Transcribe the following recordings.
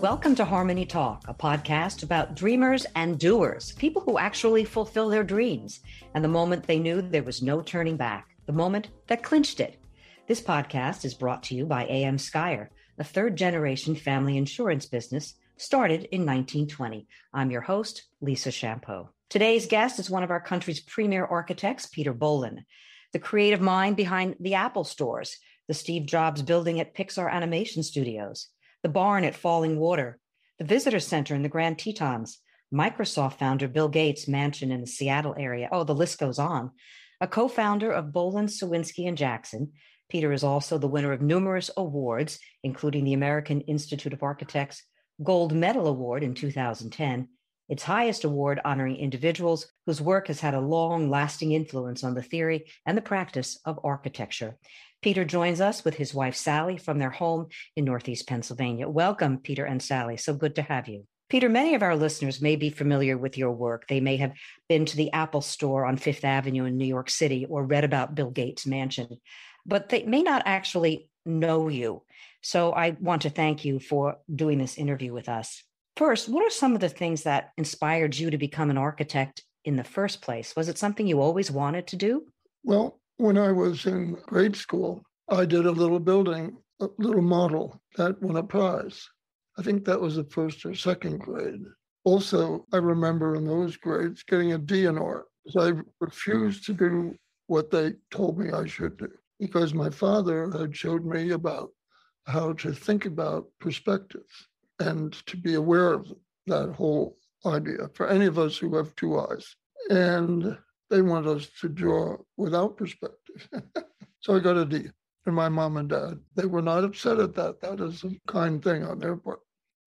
Welcome to Harmony Talk, a podcast about dreamers and doers, people who actually fulfill their dreams, and the moment they knew there was no turning back, the moment that clinched it. This podcast is brought to you by AM Skier, a third generation family insurance business started in 1920. I'm your host, Lisa Champeau. Today's guest is one of our country's premier architects, Peter Bohlin, the creative mind behind the Apple stores, the Steve Jobs building at Pixar Animation Studios, the barn at Falling Water, the visitor center in the Grand Tetons, Microsoft founder Bill Gates' mansion in the Seattle area. Oh, the list goes on. A co founder of Bohlin, Cywinski, and Jackson, Peter is also the winner of numerous awards, including the American Institute of Architects Gold Medal Award in 2010, its highest award honoring individuals whose work has had a long lasting influence on the theory and the practice of architecture. Peter joins us with his wife, Sally, from their home in Northeast Pennsylvania. Welcome, Peter and Sally. So good to have you. Peter, many of our listeners may be familiar with your work. They may have been to the Apple store on Fifth Avenue in New York City or read about Bill Gates' mansion, but they may not actually know you. So I want to thank you for doing this interview with us. First, what are some of the things that inspired you to become an architect in the first place? Was it something you always wanted to do? Well, when I was in grade school, I did a little building, a little model that won a prize. I think that was the first or second grade. Also, I remember in those grades getting a D in art. I refused to do what they told me I should do because my father had showed me about how to think about perspective and to be aware of that whole idea for any of us who have two eyes. And they want us to draw without perspective. so I got a D. And my mom and dad, they were not upset at that. That is a kind thing on their part.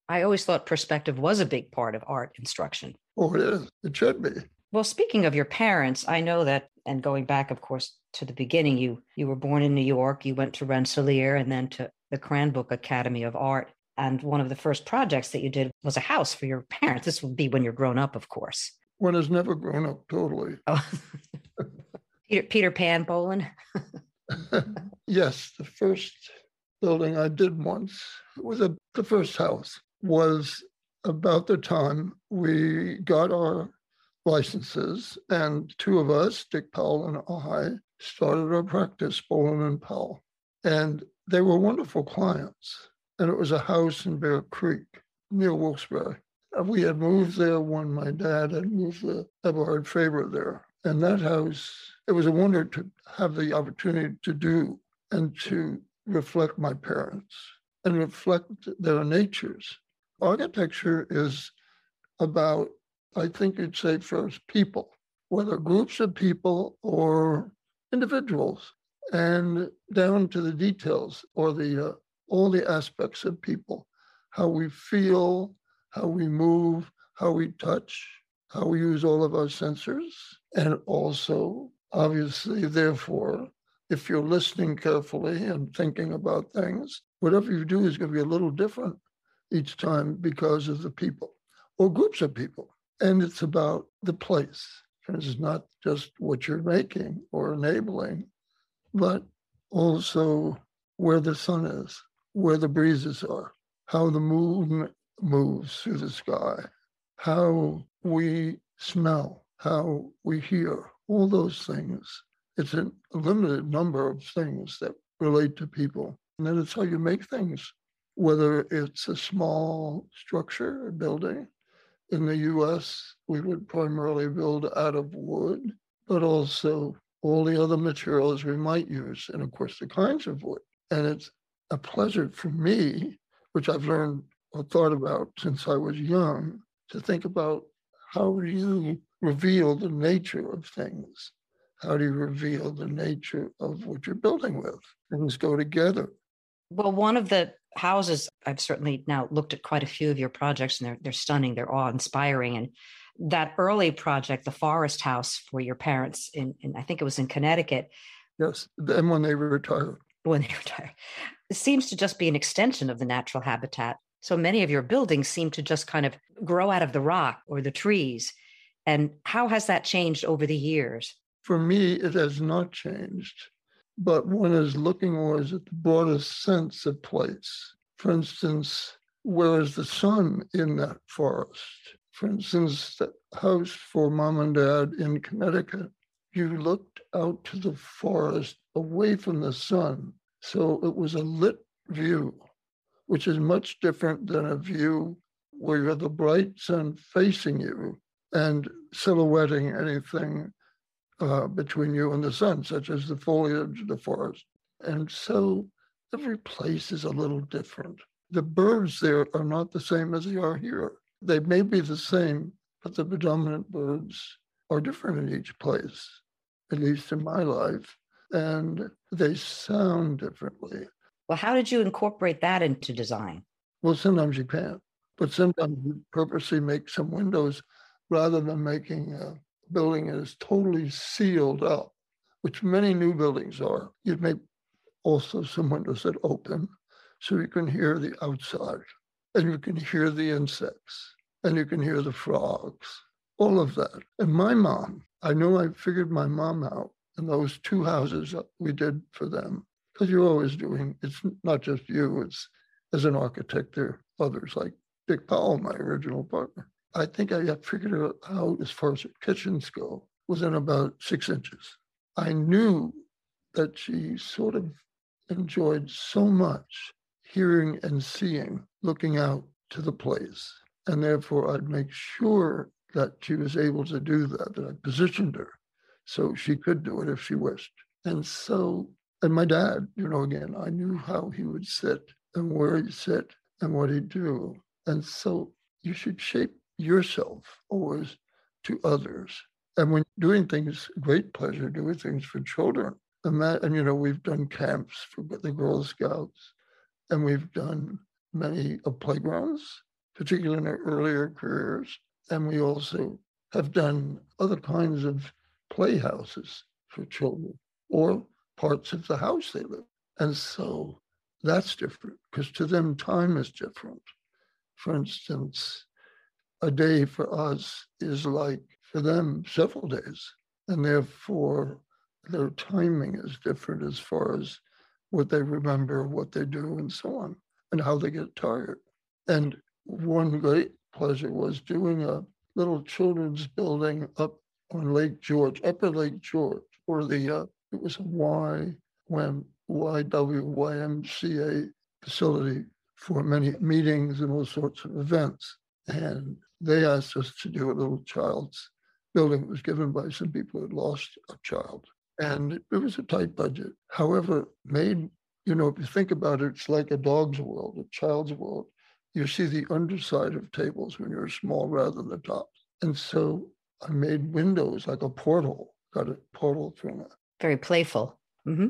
I always thought perspective was a big part of art instruction. Oh, it is. It should be. Well, speaking of your parents, I know that, and going back, of course, to the beginning, you you were born in New York. You went to Rensselaer and then to the Cranbrook Academy of Art. And one of the first projects that you did was a house for your parents. This would be when you're grown up, of course. One has never grown up totally. Oh. Peter, Peter Pan Bohlin? yes, the first building I did once was a, the first house was about the time we got our licenses, and two of us, Dick Powell and I, started our practice, Bohlin and Powell. And they were wonderful clients. And it was a house in Bear Creek near Wilkes-Barre. We had moved there when my dad had moved the Eberhard Faber there. And that house, it was a wonder to have the opportunity to do and to reflect my parents and reflect their natures. Architecture is about, I think you'd say first, people, whether groups of people or individuals, and down to the details or the uh, all the aspects of people, how we feel, how we move, how we touch, how we use all of our sensors. And also, obviously, therefore, if you're listening carefully and thinking about things, whatever you do is going to be a little different each time because of the people or groups of people. And it's about the place. And it's not just what you're making or enabling, but also where the sun is, where the breezes are, how the moon moves through the sky, how we smell, how we hear, all those things. It's a limited number of things that relate to people. And then it's how you make things, whether it's a small structure, a building. In the US, we would primarily build out of wood, but also all the other materials we might use, and of course, the kinds of wood. And it's a pleasure for me, which I've learned or thought about since I was young to think about how do you reveal the nature of things? How do you reveal the nature of what you're building with? Things go together. Well, one of the houses, I've certainly now looked at quite a few of your projects and they're, they're stunning, they're awe inspiring. And that early project, the Forest House for your parents in, in, I think it was in Connecticut. Yes, and when they retired. When they retired. It seems to just be an extension of the natural habitat so many of your buildings seem to just kind of grow out of the rock or the trees. And how has that changed over the years? For me, it has not changed, but one is looking always at the broadest sense of place. For instance, where is the sun in that forest? For instance, the house for mom and dad in Connecticut, you looked out to the forest away from the sun. So it was a lit view, which is much different than a view where you have the bright sun facing you and silhouetting anything uh, between you and the sun, such as the foliage of the forest. And so every place is a little different. The birds there are not the same as they are here. They may be the same, but the predominant birds are different in each place, at least in my life, and they sound differently. Well, how did you incorporate that into design? Well, sometimes you can't, but sometimes you purposely make some windows rather than making a building that is totally sealed up, which many new buildings are. You'd make also some windows that open so you can hear the outside and you can hear the insects and you can hear the frogs, all of that. And my mom, I know I figured my mom out in those two houses we did for them. Because you're always doing it's not just you it's as an architect there are others like dick powell my original partner. I think i figured out as far as kitchens go within about six inches. I knew that she sort of enjoyed so much hearing and seeing looking out to the place. And therefore i'd make sure that she was able to do that that i positioned her so she could do it if she wished and so and my dad, you know, again, I knew how he would sit and where he'd sit and what he'd do. And so you should shape yourself always to others. And when doing things, great pleasure doing things for children. And that, and you know, we've done camps for the Girl Scouts, and we've done many of playgrounds, particularly in our earlier careers. And we also have done other kinds of playhouses for children or parts of the house they live. And so that's different because to them, time is different. For instance, a day for us is like for them several days. And therefore, their timing is different as far as what they remember, what they do, and so on, and how they get tired. And one great pleasure was doing a little children's building up on Lake George, up Upper Lake George, or the uh, it was a Y when YWYMCA facility for many meetings and all sorts of events. And they asked us to do a little child's building. It was given by some people who had lost a child. And it was a tight budget. However, made, you know, if you think about it, it's like a dog's world, a child's world. You see the underside of tables when you're small rather than the tops. And so I made windows like a portal, got a portal through it very playful. Mm-hmm.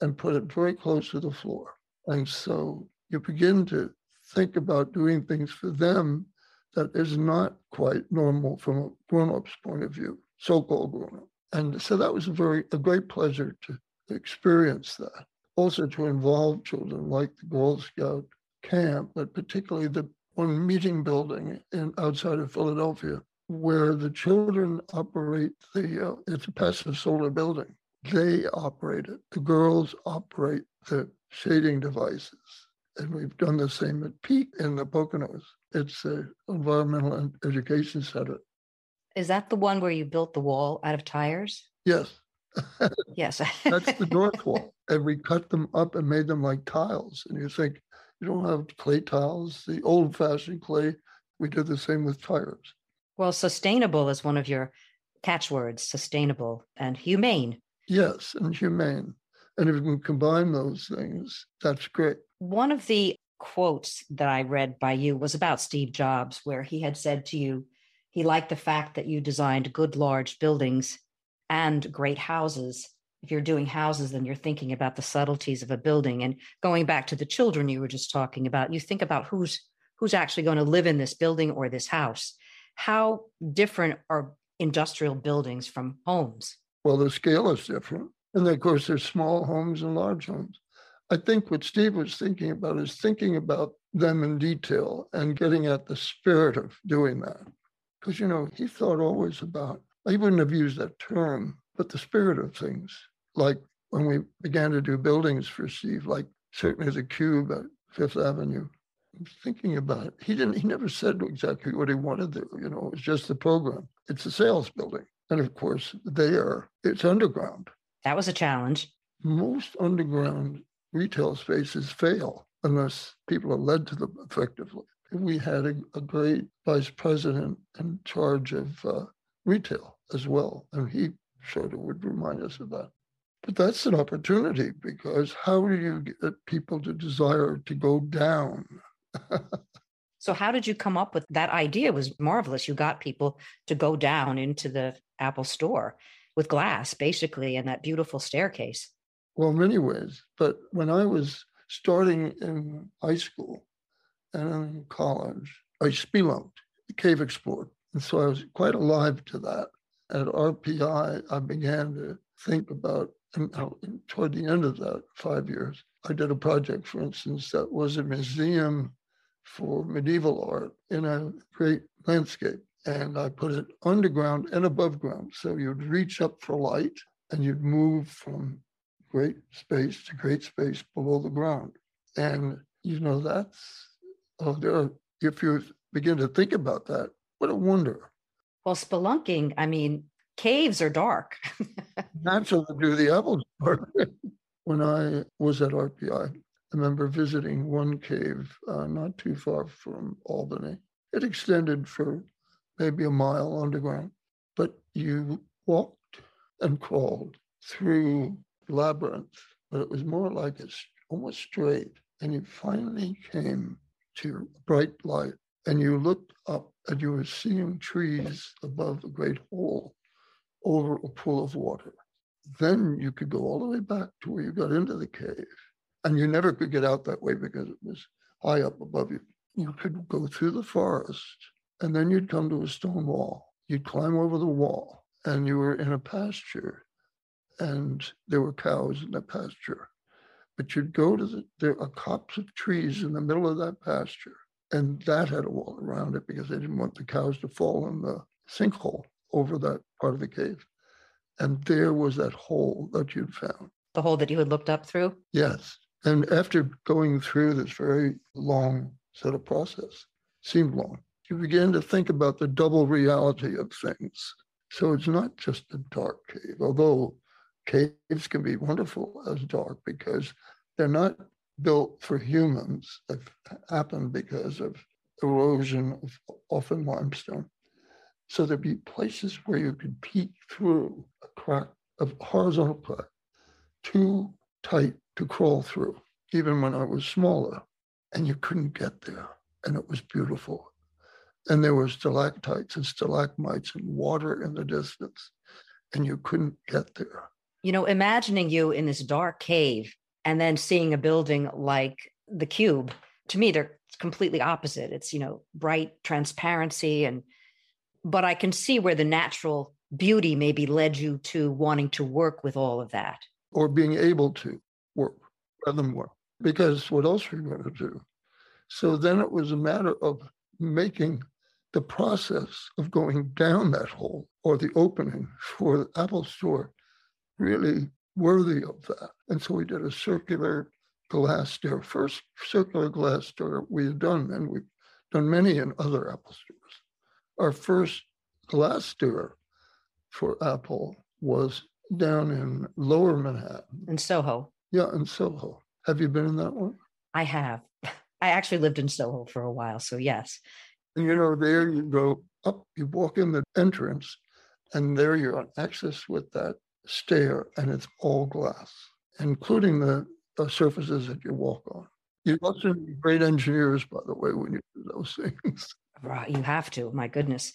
And put it very close to the floor. And so you begin to think about doing things for them that is not quite normal from a grown-up's point of view, so-called grown-up. And so that was a very a great pleasure to experience that. Also to involve children like the Girl Scout camp, but particularly the one meeting building in outside of Philadelphia, where the children operate the uh, it's a passive solar building they operate it. The girls operate the shading devices. And we've done the same at Peak in the Poconos. It's an environmental education center. Is that the one where you built the wall out of tires? Yes. yes. That's the north wall. And we cut them up and made them like tiles. And you think, you don't have clay tiles, the old fashioned clay. We did the same with tires. Well, sustainable is one of your catchwords sustainable and humane. Yes, and humane. And if can combine those things, that's great. One of the quotes that I read by you was about Steve Jobs, where he had said to you, he liked the fact that you designed good large buildings and great houses. If you're doing houses, then you're thinking about the subtleties of a building. And going back to the children you were just talking about, you think about who's who's actually going to live in this building or this house. How different are industrial buildings from homes? Well, the scale is different. And of course, there's small homes and large homes. I think what Steve was thinking about is thinking about them in detail and getting at the spirit of doing that. Because, you know, he thought always about, he wouldn't have used that term, but the spirit of things. Like when we began to do buildings for Steve, like certainly the Cube at Fifth Avenue, thinking about it. He didn't. He never said exactly what he wanted there. You know, it was just the program. It's a sales building, and of course, there it's underground. That was a challenge. Most underground retail spaces fail unless people are led to them effectively. We had a, a great vice president in charge of uh, retail as well, and he sort of would remind us of that. But that's an opportunity because how do you get people to desire to go down? so how did you come up with that idea? It was marvelous. You got people to go down into the Apple store with glass, basically, and that beautiful staircase. Well, many ways. But when I was starting in high school and in college, I spelunked, cave explored. And so I was quite alive to that. At RPI, I began to think about and toward the end of that five years, I did a project, for instance, that was a museum for medieval art in a great landscape. And I put it underground and above ground. So you'd reach up for light and you'd move from great space to great space below the ground. And, you know, that's, oh, there are, if you begin to think about that, what a wonder. Well, spelunking, I mean, caves are dark. Natural to do the Apple Store. when I was at RPI, I remember visiting one cave uh, not too far from Albany. It extended for maybe a mile underground, but you walked and crawled through labyrinth, but it was more like it's almost straight. And you finally came to bright light and you looked up and you were seeing trees above a great hole over a pool of water. Then you could go all the way back to where you got into the cave. And you never could get out that way because it was high up above you. You could go through the forest and then you'd come to a stone wall. You'd climb over the wall and you were in a pasture and there were cows in the pasture. But you'd go to the, there are copse of trees in the middle of that pasture. And that had a wall around it because they didn't want the cows to fall in the sinkhole over that part of the cave. And there was that hole that you'd found. The hole that you had looked up through? Yes. And after going through this very long set of process, seemed long, you begin to think about the double reality of things. So it's not just a dark cave, although caves can be wonderful as dark because they're not built for humans. They've happened because of erosion of often limestone. So there'd be places where you could peek through a crack, a horizontal crack, too tight to crawl through, even when I was smaller, and you couldn't get there. And it was beautiful. And there were stalactites and stalagmites and water in the distance, and you couldn't get there. You know, imagining you in this dark cave and then seeing a building like the Cube, to me, they're completely opposite. It's, you know, bright transparency and but I can see where the natural beauty maybe led you to wanting to work with all of that. Or being able to work rather than work. Because what else were you going to do? So then it was a matter of making the process of going down that hole or the opening for the Apple Store really worthy of that. And so we did a circular glass door, first circular glass door we had done, and we've done many in other Apple stores our first glass door for Apple was down in lower Manhattan. In Soho. Yeah, in Soho. Have you been in that one? I have. I actually lived in Soho for a while, so yes. And you know, there you go up, you walk in the entrance, and there you're on access with that stair, and it's all glass, including the, the surfaces that you walk on. You must be great engineers, by the way, when you do those things. Right, you have to. My goodness.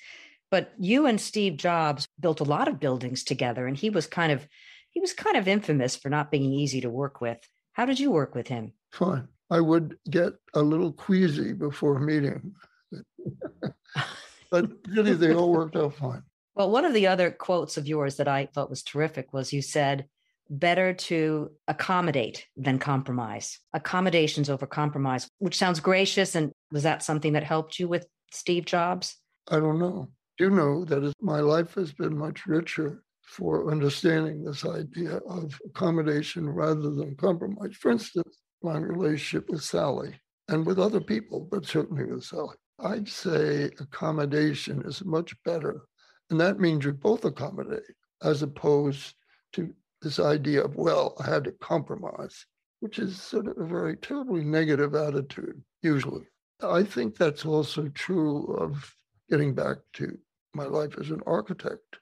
But you and Steve Jobs built a lot of buildings together, and he was kind of he was kind of infamous for not being easy to work with. How did you work with him? Fine. I would get a little queasy before a meeting, but really they all worked out fine. Well, one of the other quotes of yours that I thought was terrific was you said, better to accommodate than compromise. Accommodations over compromise, which sounds gracious. And was that something that helped you with Steve Jobs? I don't know. Do know that my life has been much richer for understanding this idea of accommodation rather than compromise. For instance, my relationship with Sally. and with other people, but certainly with Sally. I'd say accommodation is much better. And that means you both accommodate as opposed to this idea of, well, I had to compromise, which is sort of a very terribly negative attitude, usually. I think that's also true of getting back to my life as an architect.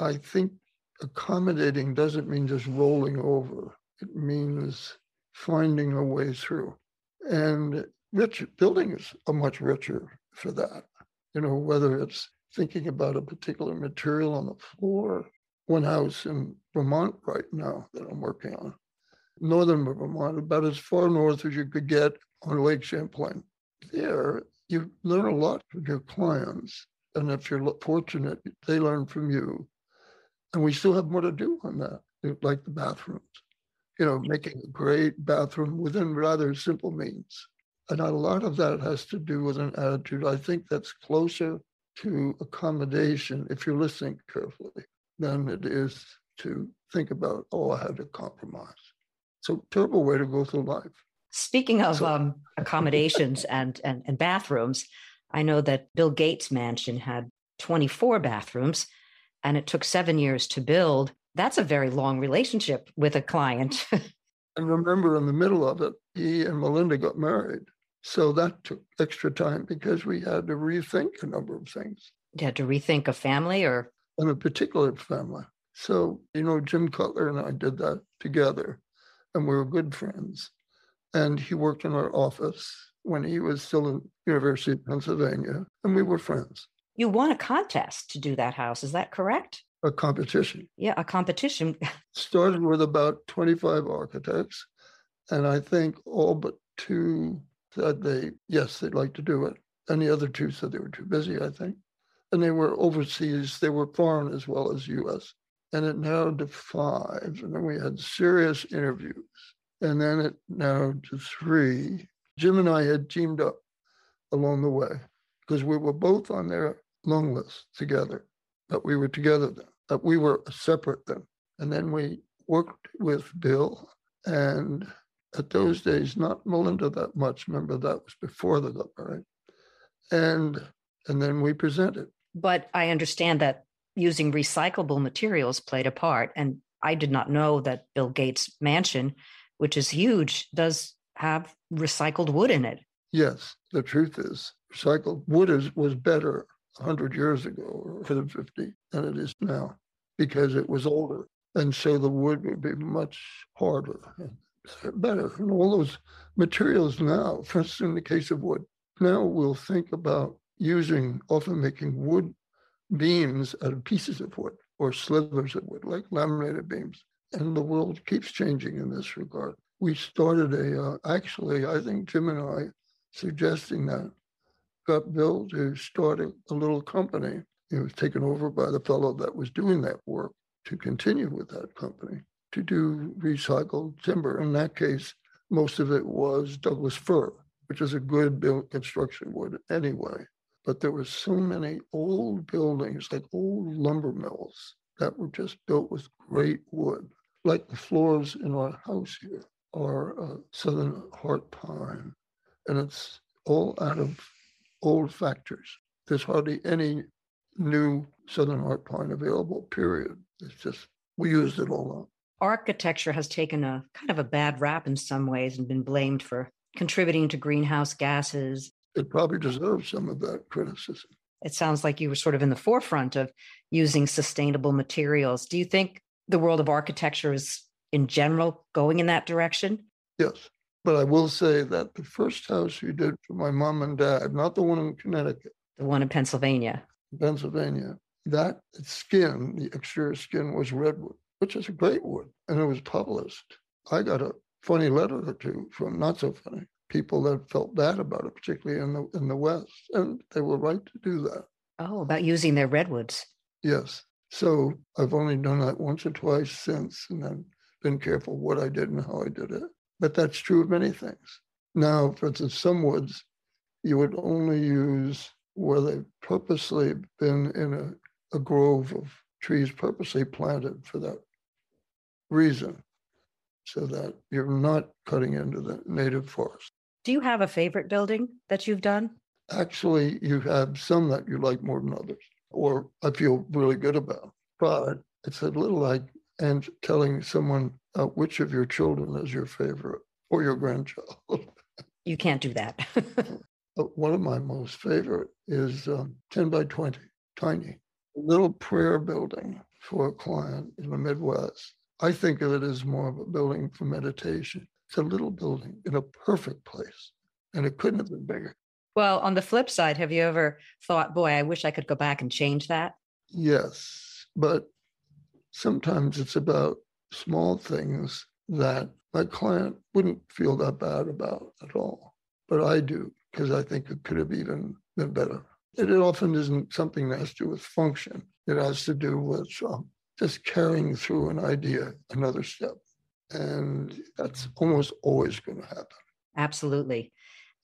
I think accommodating doesn't mean just rolling over, it means finding a way through. And rich buildings are much richer for that. You know, whether it's thinking about a particular material on the floor. One house in Vermont right now that I'm working on, northern Vermont, about as far north as you could get on Lake Champlain. There, you learn a lot from your clients. And if you're fortunate, they learn from you. And we still have more to do on that, like the bathrooms. You know, making a great bathroom within rather simple means. And a lot of that has to do with an attitude. I think that's closer to accommodation if you're listening carefully than it is to think about, oh, I had to compromise. So terrible way to go through life. Speaking of so, um, accommodations and, and, and bathrooms, I know that Bill Gates' mansion had 24 bathrooms and it took seven years to build. That's a very long relationship with a client. and remember, in the middle of it, he and Melinda got married. So that took extra time because we had to rethink a number of things. You had to rethink a family or? And a particular family. So, you know, Jim Cutler and I did that together, and we were good friends. And he worked in our office when he was still in University of Pennsylvania, and we were friends. You won a contest to do that house, is that correct? A competition. Yeah, a competition. Started with about 25 architects, and I think all but two said they, yes, they'd like to do it. And the other two said they were too busy, I think. And they were overseas, they were foreign as well as US. And it narrowed to five. And then we had serious interviews. And then it narrowed to three. Jim and I had teamed up along the way because we were both on their long list together, but we were together then, but we were separate then. And then we worked with Bill and at those days, not Melinda that much. Remember, that was before the got married. And and then we presented. But I understand that using recyclable materials played a part. And I did not know that Bill Gates' mansion, which is huge, does have recycled wood in it. Yes, the truth is recycled wood is, was better 100 years ago or 150 than it is now because it was older. And so the wood would be much harder and better. And all those materials now, for instance, in the case of wood, now we'll think about using, often making wood beams out of pieces of wood or slivers of wood, like laminated beams. And the world keeps changing in this regard. We started a, uh, actually, I think Jim and I suggesting that got Bill to start a, a little company. It was taken over by the fellow that was doing that work to continue with that company to do recycled timber. In that case, most of it was Douglas fir, which is a good built construction wood anyway. But there were so many old buildings, like old lumber mills, that were just built with great wood, like the floors in our house here are uh, Southern Heart Pine, and it's all out of old factories. There's hardly any new Southern Heart Pine available, period. It's just, we used it all up architecture has taken a kind of a bad rap in some ways and been blamed for contributing to greenhouse gases. It probably deserves some of that criticism. It sounds like you were sort of in the forefront of using sustainable materials. Do you think the world of architecture is, in general, going in that direction? Yes. But I will say that the first house we did for my mom and dad, not the one in Connecticut, the one in Pennsylvania. Pennsylvania, that skin, the exterior skin was redwood which is a great wood, and it was published. I got a funny letter or two from not so funny people that felt bad about it, particularly in the in the West, and they were right to do that. Oh, about using their redwoods. Yes. So I've only done that once or twice since, and I've been careful what I did and how I did it. But that's true of many things. Now, for instance, some woods you would only use where they've purposely been in a, a grove of trees purposely planted for that reason so that you're not cutting into the native forest. Do you have a favorite building that you've done? Actually, you have some that you like more than others, or I feel really good about. But it's a little like and telling someone uh, which of your children is your favorite or your grandchild. you can't do that. One of my most favorite is um, 10 by 20, tiny, a little prayer building for a client in the Midwest. I think of it as more of a building for meditation. It's a little building in a perfect place, and it couldn't have been bigger. Well, on the flip side, have you ever thought, boy, I wish I could go back and change that? Yes, but sometimes it's about small things that my client wouldn't feel that bad about at all. But I do, because I think it could have even been better. It often isn't something that has to do with function. It has to do with um, just carrying through an idea another step. And that's almost always going to happen. Absolutely.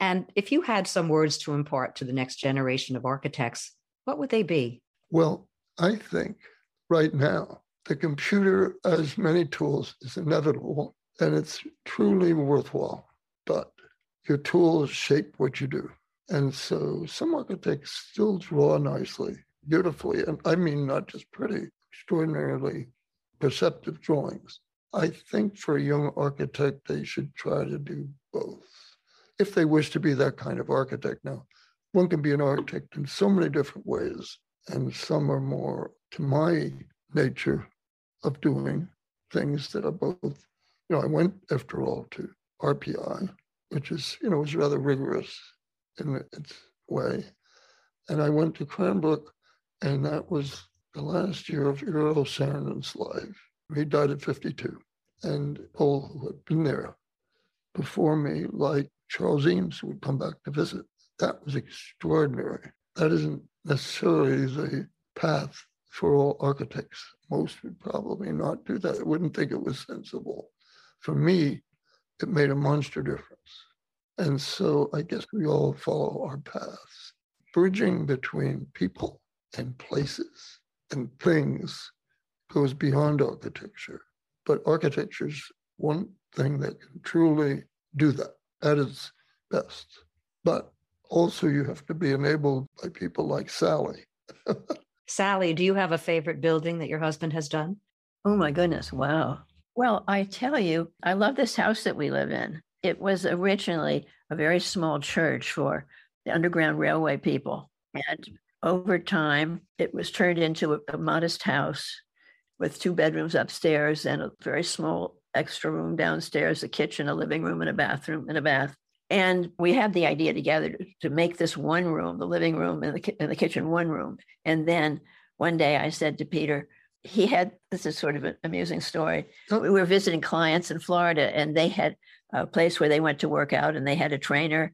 And if you had some words to impart to the next generation of architects, what would they be? Well, I think right now the computer as many tools is inevitable and it's truly worthwhile. But your tools shape what you do. And so some architects still draw nicely, beautifully, and I mean not just pretty, extraordinarily perceptive drawings. I think for a young architect, they should try to do both if they wish to be that kind of architect. Now, one can be an architect in so many different ways, and some are more to my nature of doing things that are both, you know, I went after all to RPI, which is, you know, was rather rigorous in its way. And I went to Cranbrook, and that was the last year of Eero Saarinen's life. He died at 52. And all who had been there before me, like Charles Eames, would come back to visit. That was extraordinary. That isn't necessarily the path for all architects. Most would probably not do that. I wouldn't think it was sensible. For me, it made a monster difference. And so I guess we all follow our paths. Bridging between people and places and things goes beyond architecture. But architecture is one thing that can truly do that at its best. But also, you have to be enabled by people like Sally. Sally, do you have a favorite building that your husband has done? Oh my goodness. Wow. Well, I tell you, I love this house that we live in. It was originally a very small church for the Underground Railway people. And over time, it was turned into a, a modest house with two bedrooms upstairs and a very small extra room downstairs, a kitchen, a living room, and a bathroom and a bath. And we had the idea together to, make this one room, the living room and the, and the kitchen, one room. And then one day I said to Peter, he had this is sort of an amusing story. Oh. We were visiting clients in Florida, and they had a place where they went to work out, and they had a trainer.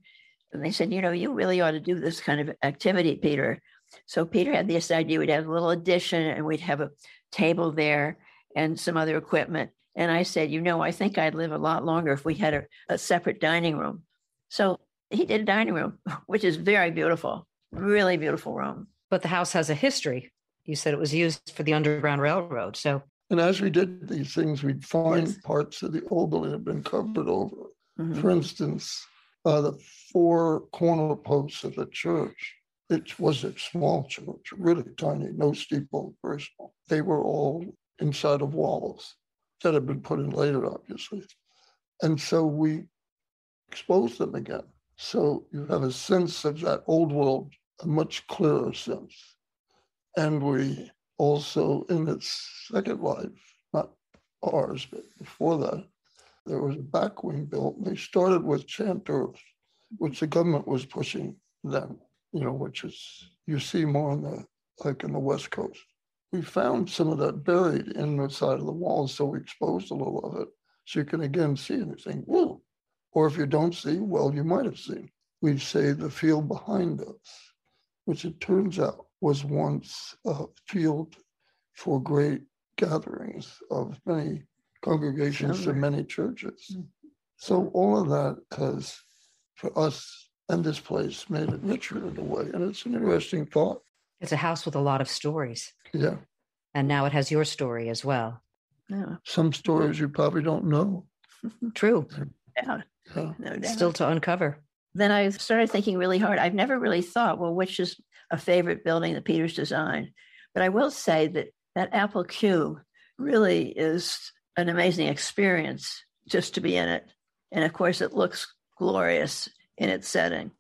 And they said, You know, you really ought to do this kind of activity, Peter. So Peter had this idea we'd have a little addition, and we'd have a table there and some other equipment. And I said, You know, I think I'd live a lot longer if we had a, a separate dining room. So he did a dining room, which is very beautiful, really beautiful room. But the house has a history. You said it was used for the Underground Railroad. So, and as we did these things, we'd find yes. parts of the old building had been covered over. Mm-hmm. For instance, uh, the four corner posts of the church. It was a small church, really tiny, no steeple, very small. They were all inside of walls that had been put in later, obviously. And so we exposed them again. So you have a sense of that old world, a much clearer sense. And we also, in its second life, not ours, but before that, there was a back wing built. They started with Chant Earth, which the government was pushing then, you know, which is, you see more on the, like in the West Coast. We found some of that buried in the side of the walls, so we exposed a little of it. So you can again see anything. Whoa, or if you don't see, well, you might have seen. We say the field behind us, which it turns out was once a field for great gatherings of many congregations and many churches. Hmm. So all of that has, for us and this place, made it richer in a way. And it's an interesting thought. It's a house with a lot of stories. Yeah. And now it has your story as well. Yeah. Some stories you probably don't know. True. doubt. No doubt. Still to uncover. Then I started thinking really hard. I've never really thought, well, which is a favorite building that Peter's designed? But I will say that that Apple Cube really is an amazing experience just to be in it. And of course, it looks glorious in its setting.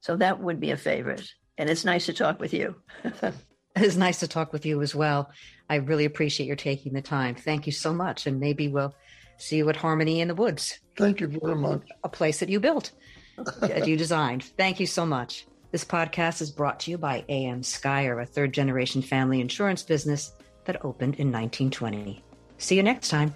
So that would be a favorite. And it's nice to talk with you. it's nice to talk with you as well. I really appreciate your taking the time. Thank you so much. And maybe we'll see you at Harmony in the Woods. Thank you very much. A place that you built, that you designed. Thank you so much. This podcast is brought to you by AM Skier, a third generation family insurance business that opened in 1920. See you next time.